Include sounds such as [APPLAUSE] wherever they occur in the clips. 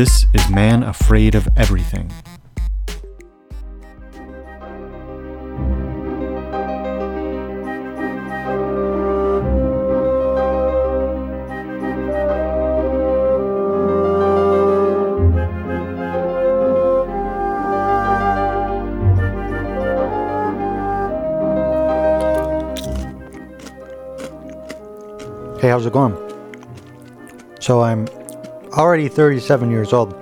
This is Man Afraid of Everything. Hey, how's it going? So, I'm already 37 years old,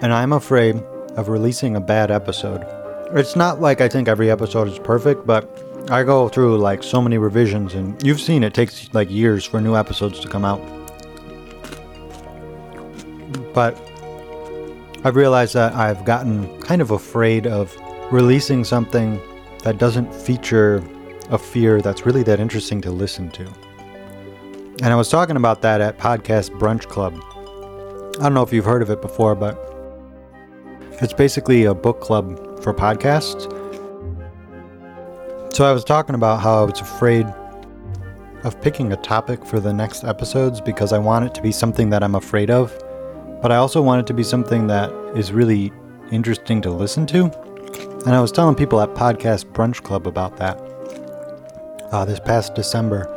and I'm afraid of releasing a bad episode. It's not like I think every episode is perfect, but I go through like so many revisions, and you've seen it takes like years for new episodes to come out. But I've realized that I've gotten kind of afraid of releasing something that doesn't feature a fear that's really that interesting to listen to. And I was talking about that at Podcast Brunch Club. I don't know if you've heard of it before, but it's basically a book club for podcasts. So I was talking about how I was afraid of picking a topic for the next episodes because I want it to be something that I'm afraid of, but I also want it to be something that is really interesting to listen to. And I was telling people at Podcast Brunch Club about that uh, this past December.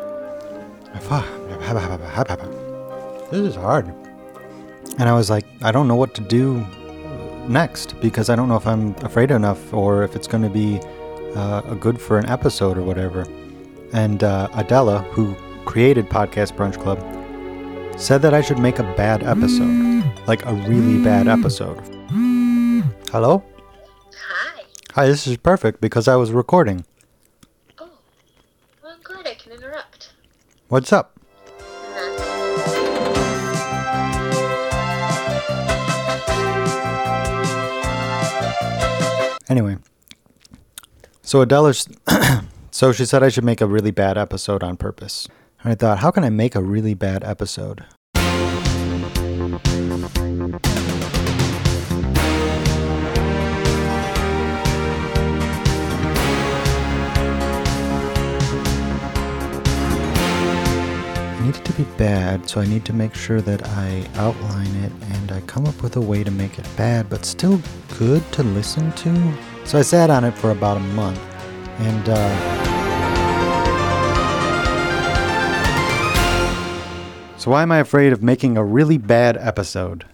This is hard. And I was like, I don't know what to do next because I don't know if I'm afraid enough or if it's going to be uh, a good for an episode or whatever. And uh, Adela, who created Podcast Brunch Club, said that I should make a bad episode, like a really bad episode. Hello? Hi. Hi, this is perfect because I was recording. Oh, well, I'm glad I can interrupt. What's up? So Adela, [COUGHS] so she said I should make a really bad episode on purpose. And I thought, how can I make a really bad episode? I need it to be bad, so I need to make sure that I outline it and I come up with a way to make it bad, but still good to listen to. So I sat on it for about a month, and uh, so why am I afraid of making a really bad episode?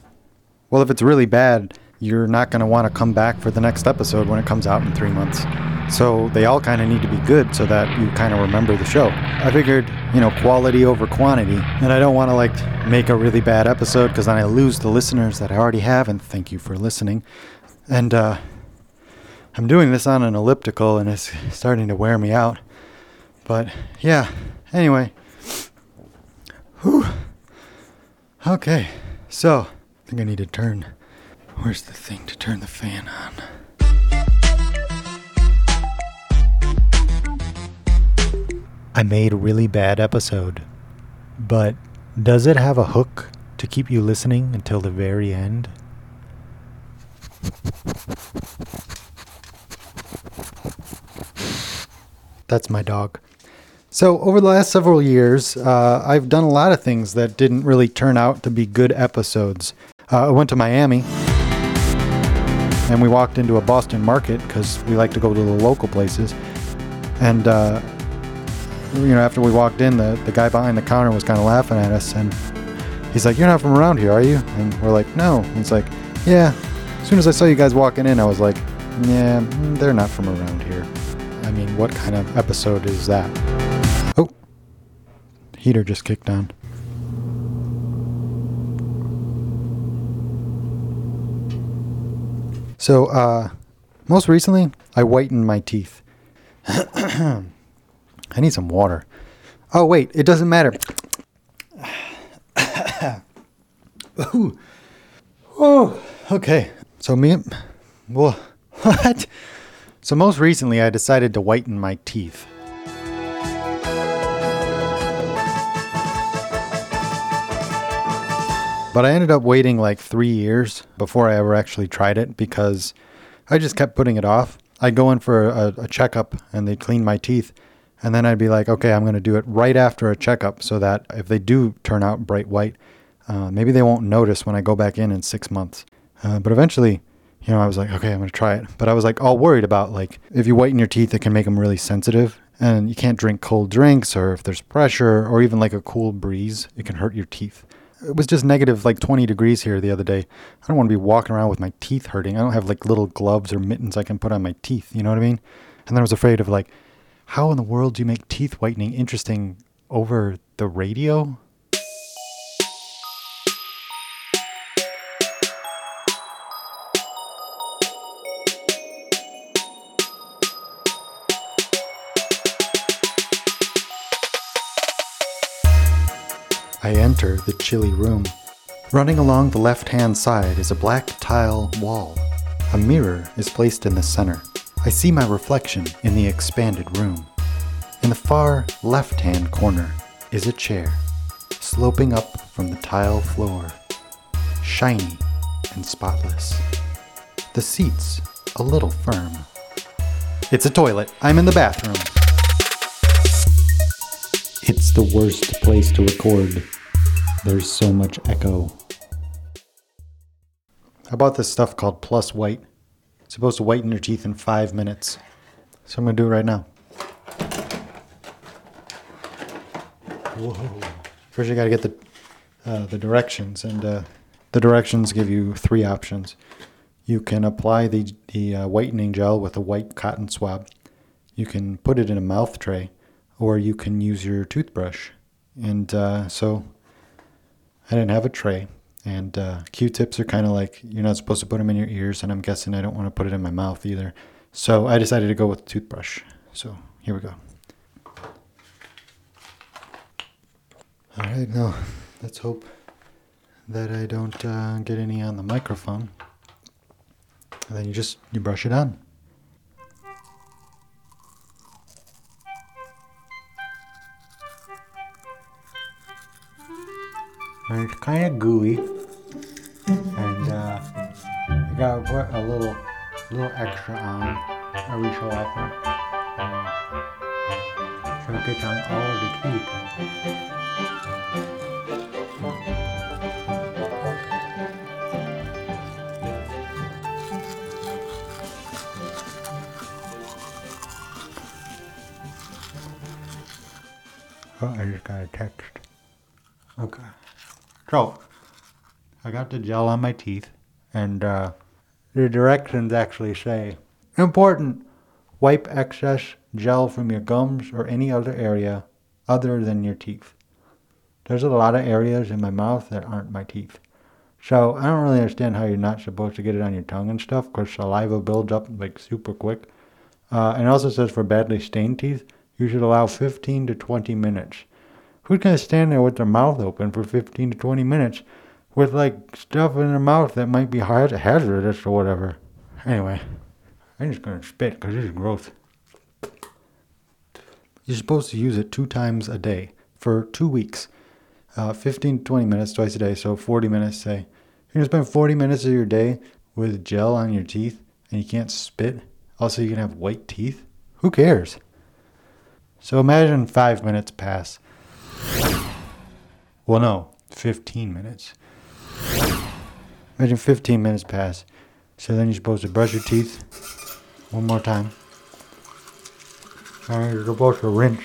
Well, if it's really bad, you're not going to want to come back for the next episode when it comes out in three months. So they all kind of need to be good so that you kind of remember the show. I figured, you know, quality over quantity, and I don't want to like make a really bad episode because then I lose the listeners that I already have. And thank you for listening. And uh, I'm doing this on an elliptical, and it's starting to wear me out. But yeah, anyway. Whew. Okay, so I think I need to turn. Where's the thing to turn the fan on? I made a really bad episode, but does it have a hook to keep you listening until the very end? That's my dog. So, over the last several years, uh, I've done a lot of things that didn't really turn out to be good episodes. Uh, I went to Miami and we walked into a Boston market because we like to go to the local places. And, uh, you know, after we walked in, the, the guy behind the counter was kind of laughing at us. And he's like, You're not from around here, are you? And we're like, No. And he's like, Yeah. As soon as I saw you guys walking in, I was like, Yeah, they're not from around here. I mean, what kind of episode is that? Oh, heater just kicked on. So, uh, most recently, I whitened my teeth. [CLEARS THROAT] I need some water. Oh, wait, it doesn't matter. [COUGHS] Ooh. Oh, okay. So, me, well, [LAUGHS] what? So, most recently, I decided to whiten my teeth. But I ended up waiting like three years before I ever actually tried it because I just kept putting it off. I'd go in for a, a checkup and they'd clean my teeth. And then I'd be like, okay, I'm going to do it right after a checkup so that if they do turn out bright white, Uh, maybe they won't notice when I go back in in six months. Uh, but eventually, you know, I was like, okay, I'm going to try it. But I was like all worried about like if you whiten your teeth, it can make them really sensitive. And you can't drink cold drinks or if there's pressure or even like a cool breeze, it can hurt your teeth. It was just negative like 20 degrees here the other day. I don't want to be walking around with my teeth hurting. I don't have like little gloves or mittens I can put on my teeth. You know what I mean? And then I was afraid of like, how in the world do you make teeth whitening interesting over the radio? I enter the chilly room. Running along the left hand side is a black tile wall. A mirror is placed in the center. I see my reflection in the expanded room. In the far left hand corner is a chair, sloping up from the tile floor, shiny and spotless. The seats a little firm. It's a toilet. I'm in the bathroom. It's the worst place to record. There's so much echo. I bought this stuff called Plus White. It's supposed to whiten your teeth in five minutes. So I'm gonna do it right now. Whoa. First, you gotta get the uh, the directions, and uh, the directions give you three options. You can apply the the uh, whitening gel with a white cotton swab. You can put it in a mouth tray, or you can use your toothbrush. And uh, so, I didn't have a tray, and uh, Q-tips are kind of like you're not supposed to put them in your ears, and I'm guessing I don't want to put it in my mouth either. So I decided to go with toothbrush. So here we go. All right, now let's hope that I don't uh, get any on the microphone. And then you just you brush it on. And it's kind of gooey, and uh, you gotta put a little, little extra on every so often, so it gets on all of the teeth. Oh, I just got a text. Okay. So, I got the gel on my teeth, and uh, the directions actually say important wipe excess gel from your gums or any other area other than your teeth. There's a lot of areas in my mouth that aren't my teeth. So, I don't really understand how you're not supposed to get it on your tongue and stuff because saliva builds up like super quick. Uh, and it also says for badly stained teeth, you should allow 15 to 20 minutes. Who's gonna stand there with their mouth open for 15 to 20 minutes with like stuff in their mouth that might be hazardous or whatever? Anyway, I'm just gonna spit because this is gross. You're supposed to use it two times a day for two weeks. Uh, 15 to 20 minutes twice a day, so 40 minutes, say. You're gonna spend 40 minutes of your day with gel on your teeth and you can't spit. Also, you can have white teeth. Who cares? So imagine five minutes pass. Well, no, 15 minutes. Imagine 15 minutes pass. So then you're supposed to brush your teeth one more time. And you're supposed to rinse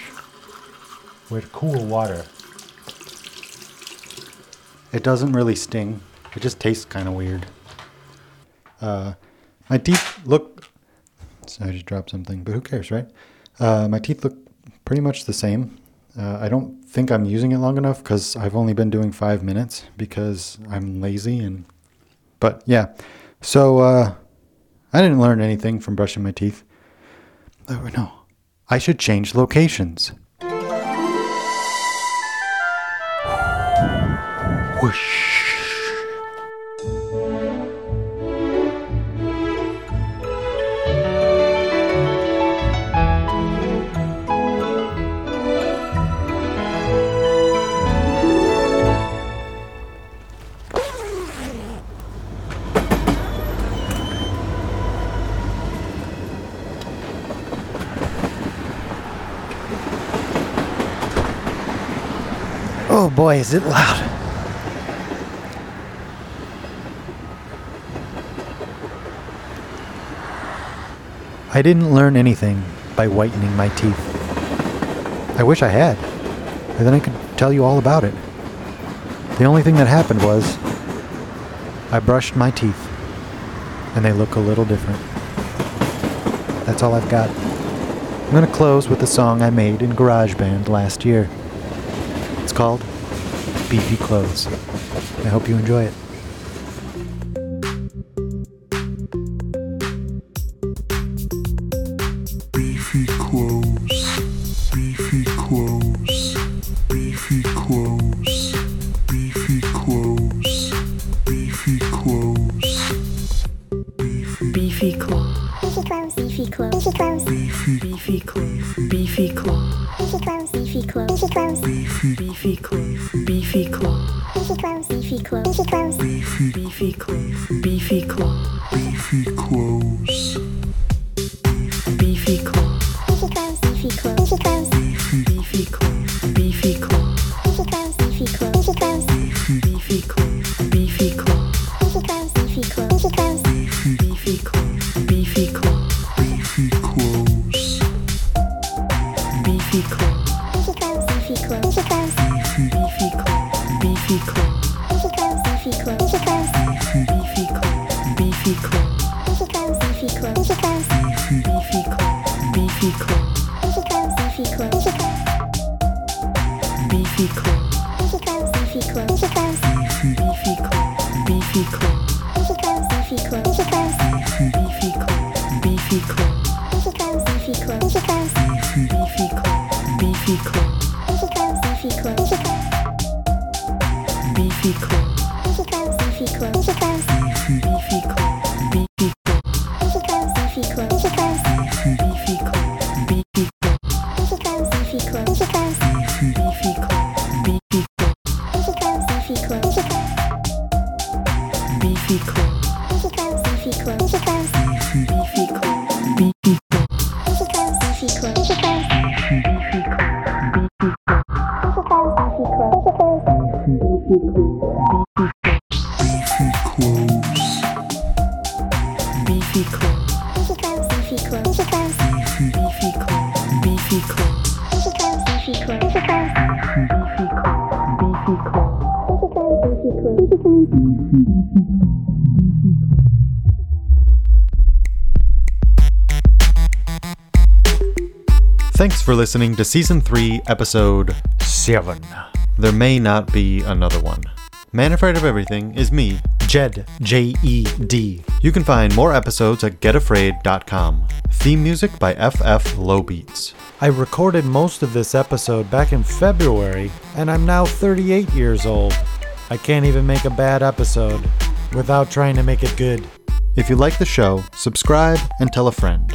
with cool water. It doesn't really sting. It just tastes kind of weird. Uh, my teeth look. So I just dropped something, but who cares, right? Uh, my teeth look pretty much the same. Uh, I don't think I'm using it long enough because I've only been doing five minutes because I'm lazy and. But yeah, so uh, I didn't learn anything from brushing my teeth. Oh no, I should change locations. Whoosh. boy, is it loud. I didn't learn anything by whitening my teeth. I wish I had, and then I could tell you all about it. The only thing that happened was I brushed my teeth, and they look a little different. That's all I've got. I'm going to close with a song I made in GarageBand last year. It's called Beefy Clothes. I hope you enjoy it. Beefy clothes, beefy clothes, beefy clothes, beefy clothes, beefy clothes, Beefy claw, Beefy clothes, beefy clothes, beefy clothes, beefy claw, beefy claw, beefy clothes, beefy clothes, beefy clothes, beefy claw, beefy claw, beefy clothes, beefy clothes, beefy clothes, beefy claw, beefy claw, claw, Thanks for listening to Season 3, Episode 7. There may not be another one. Man Afraid of Everything is me, Jed, J E D. You can find more episodes at getafraid.com. Theme music by FF Low Beats. I recorded most of this episode back in February, and I'm now 38 years old. I can't even make a bad episode without trying to make it good. If you like the show, subscribe and tell a friend.